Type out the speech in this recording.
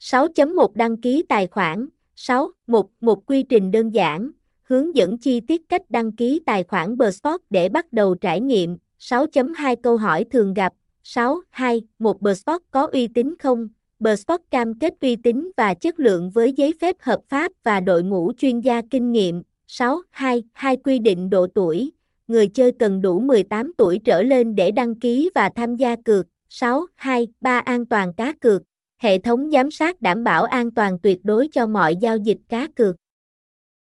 6.1 Đăng ký tài khoản 6. Một, một quy trình đơn giản, hướng dẫn chi tiết cách đăng ký tài khoản Bsport để bắt đầu trải nghiệm. 6.2 Câu hỏi thường gặp 6. 2. Một Bsport có uy tín không? Bsport cam kết uy tín và chất lượng với giấy phép hợp pháp và đội ngũ chuyên gia kinh nghiệm. 6. 2. 2 Quy định độ tuổi. Người chơi cần đủ 18 tuổi trở lên để đăng ký và tham gia cược. 6. 2. 3. An toàn cá cược. Hệ thống giám sát đảm bảo an toàn tuyệt đối cho mọi giao dịch cá cược.